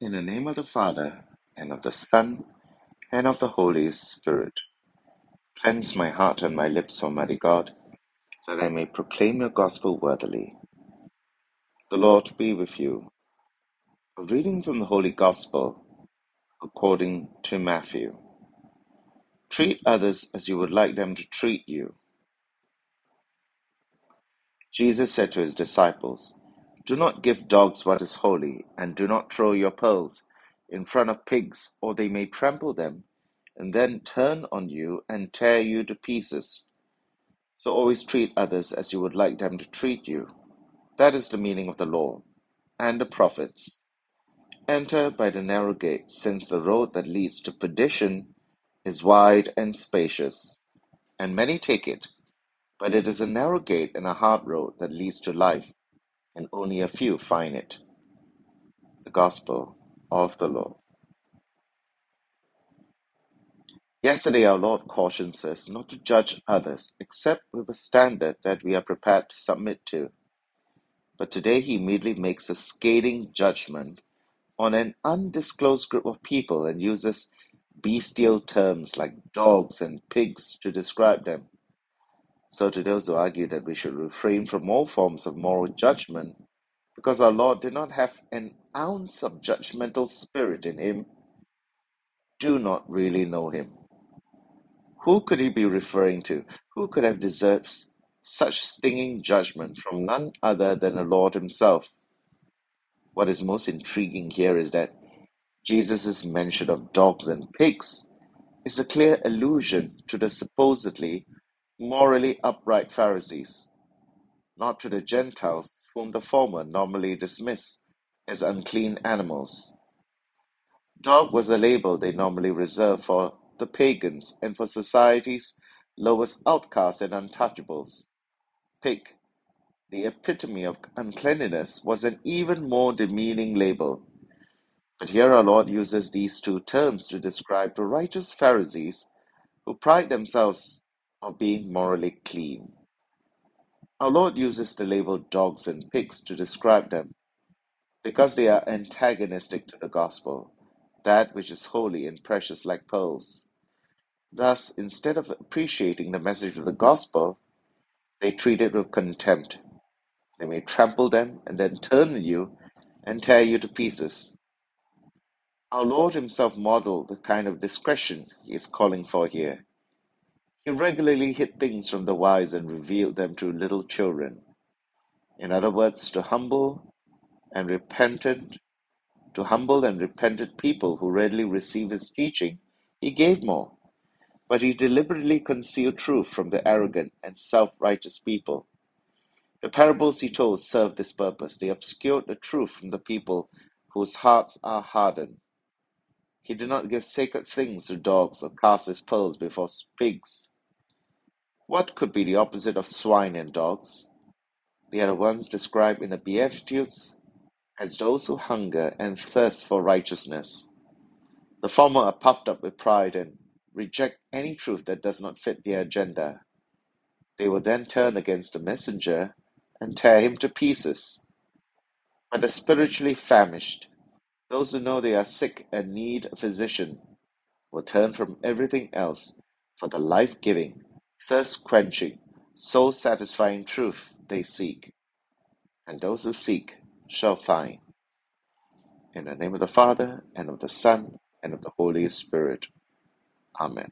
In the name of the Father, and of the Son, and of the Holy Spirit. Cleanse my heart and my lips, Almighty God, that I may proclaim your gospel worthily. The Lord be with you. A reading from the Holy Gospel according to Matthew. Treat others as you would like them to treat you. Jesus said to his disciples, Do not give dogs what is holy, and do not throw your pearls in front of pigs, or they may trample them and then turn on you and tear you to pieces. So always treat others as you would like them to treat you. That is the meaning of the law and the prophets. Enter by the narrow gate, since the road that leads to perdition is wide and spacious, and many take it. But it is a narrow gate and a hard road that leads to life, and only a few find it. The Gospel of the Lord. Yesterday, our Lord cautions us not to judge others except with a standard that we are prepared to submit to. But today, he immediately makes a scathing judgment on an undisclosed group of people and uses bestial terms like dogs and pigs to describe them. So, to those who argue that we should refrain from all forms of moral judgment because our Lord did not have an ounce of judgmental spirit in him, do not really know him. Who could he be referring to? Who could have deserved such stinging judgment from none other than the Lord himself? What is most intriguing here is that Jesus' mention of dogs and pigs is a clear allusion to the supposedly morally upright Pharisees, not to the Gentiles whom the former normally dismiss as unclean animals. Dog was a label they normally reserved for the pagans and for society's lowest outcasts and untouchables. Pig, the epitome of uncleanliness, was an even more demeaning label. But here our Lord uses these two terms to describe the righteous Pharisees who pride themselves of being morally clean. Our Lord uses the label dogs and pigs to describe them because they are antagonistic to the gospel, that which is holy and precious like pearls. Thus, instead of appreciating the message of the gospel, they treat it with contempt. They may trample them and then turn you and tear you to pieces. Our Lord Himself modeled the kind of discretion He is calling for here. He regularly hid things from the wise and revealed them to little children. In other words, to humble and repentant, to humble and repentant people who readily receive His teaching, He gave more. But he deliberately concealed truth from the arrogant and self righteous people. The parables he told served this purpose. They obscured the truth from the people whose hearts are hardened. He did not give sacred things to dogs or cast his pearls before pigs. What could be the opposite of swine and dogs? They are the ones described in the Beatitudes as those who hunger and thirst for righteousness. The former are puffed up with pride and reject any truth that does not fit their agenda. They will then turn against the messenger and tear him to pieces. But the spiritually famished, those who know they are sick and need a physician, will turn from everything else for the life giving, thirst quenching, soul satisfying truth they seek. And those who seek shall find. In the name of the Father, and of the Son, and of the Holy Spirit. Amen.